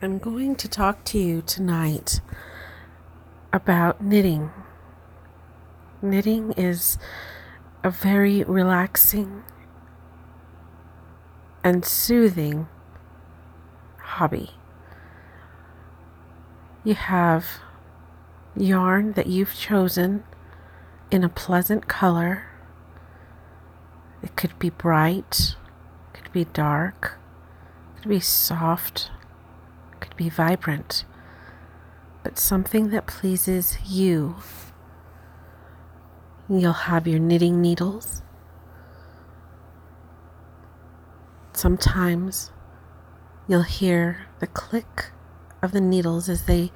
I'm going to talk to you tonight about knitting. Knitting is a very relaxing and soothing hobby. You have yarn that you've chosen in a pleasant color. It could be bright, it could be dark, it could be soft could be vibrant, but something that pleases you. You'll have your knitting needles. Sometimes you'll hear the click of the needles as they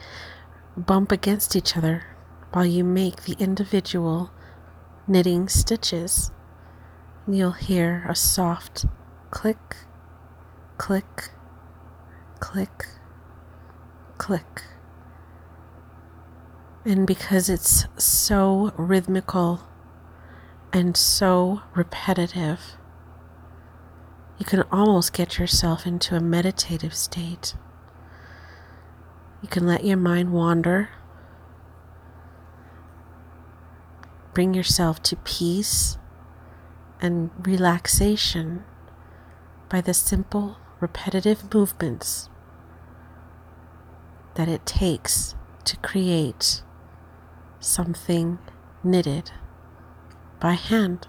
bump against each other while you make the individual knitting stitches. You'll hear a soft click, click, click click. And because it's so rhythmical and so repetitive, you can almost get yourself into a meditative state. You can let your mind wander, bring yourself to peace and relaxation by the simple, repetitive movements that it takes to create something knitted by hand.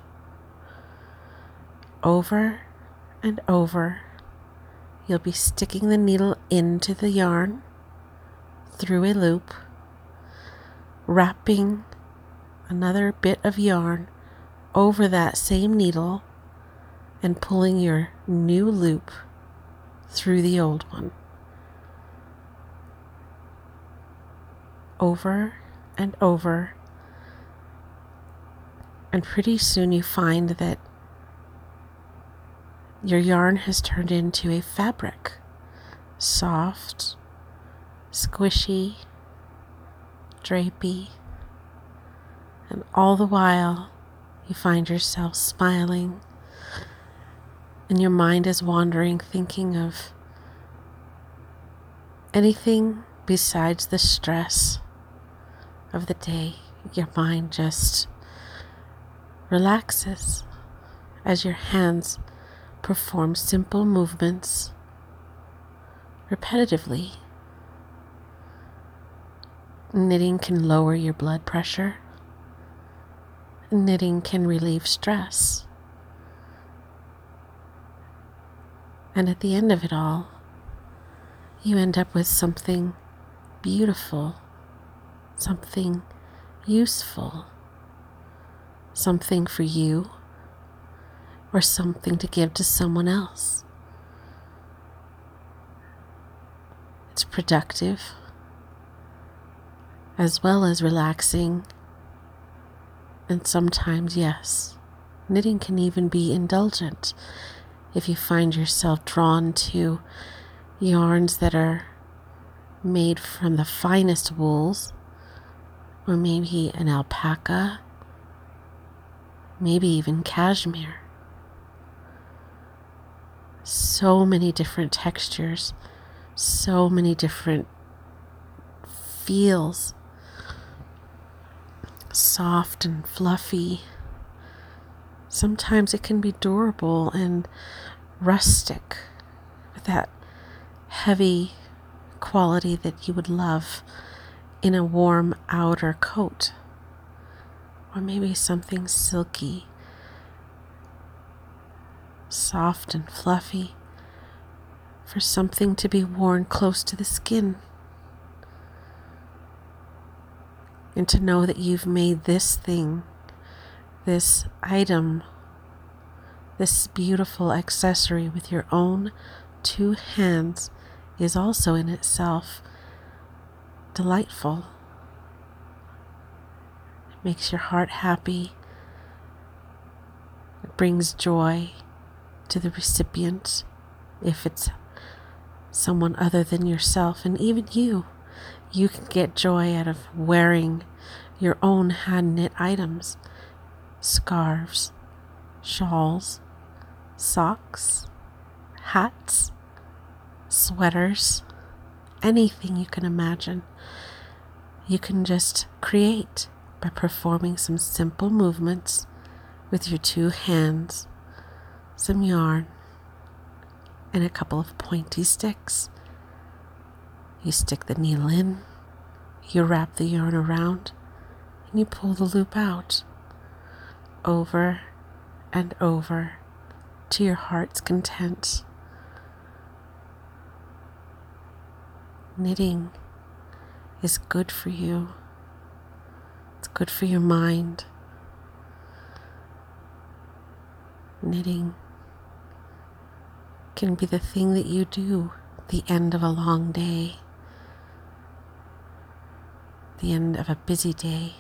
Over and over, you'll be sticking the needle into the yarn through a loop, wrapping another bit of yarn over that same needle, and pulling your new loop through the old one. Over and over. And pretty soon you find that your yarn has turned into a fabric. Soft, squishy, drapey, and all the while you find yourself smiling. And your mind is wandering, thinking of anything besides the stress of the day, your mind just relaxes as your hands perform simple movements repetitively. Knitting can lower your blood pressure. Knitting can relieve stress. And at the end of it all, you end up with something beautiful something useful, something for you, or something to give to someone else. It's productive as well as relaxing, and sometimes, yes, knitting can even be indulgent if you find yourself drawn to yarns that are made from the finest wools or maybe an alpaca, maybe even cashmere. So many different textures, so many different feels. Soft and fluffy. Sometimes it can be durable and rustic with that heavy quality that you would love in a warm outer coat, or maybe something silky, soft and fluffy, for something to be worn close to the skin. And to know that you've made this thing, this item, this beautiful accessory with your own two hands is also in itself delightful. It makes your heart happy. It brings joy to the recipient if it's someone other than yourself, and even you. You can get joy out of wearing your own hand knit items scarves, shawls, socks, hats, sweaters, anything you can imagine. You can just create by performing some simple movements with your two hands, some yarn, and a couple of pointy sticks. You stick the needle in, you wrap the yarn around, and you pull the loop out over and over to your heart's content. Knitting is good for you. It's good for your mind. Knitting can be the thing that you do the end of a long day, the end of a busy day,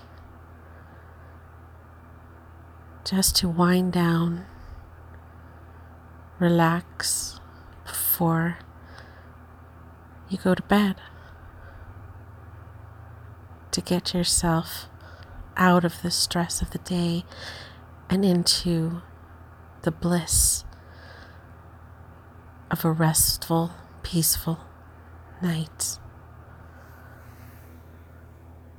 just to wind down, relax before you go to bed, to get yourself out of the stress of the day and into the bliss of a restful, peaceful night.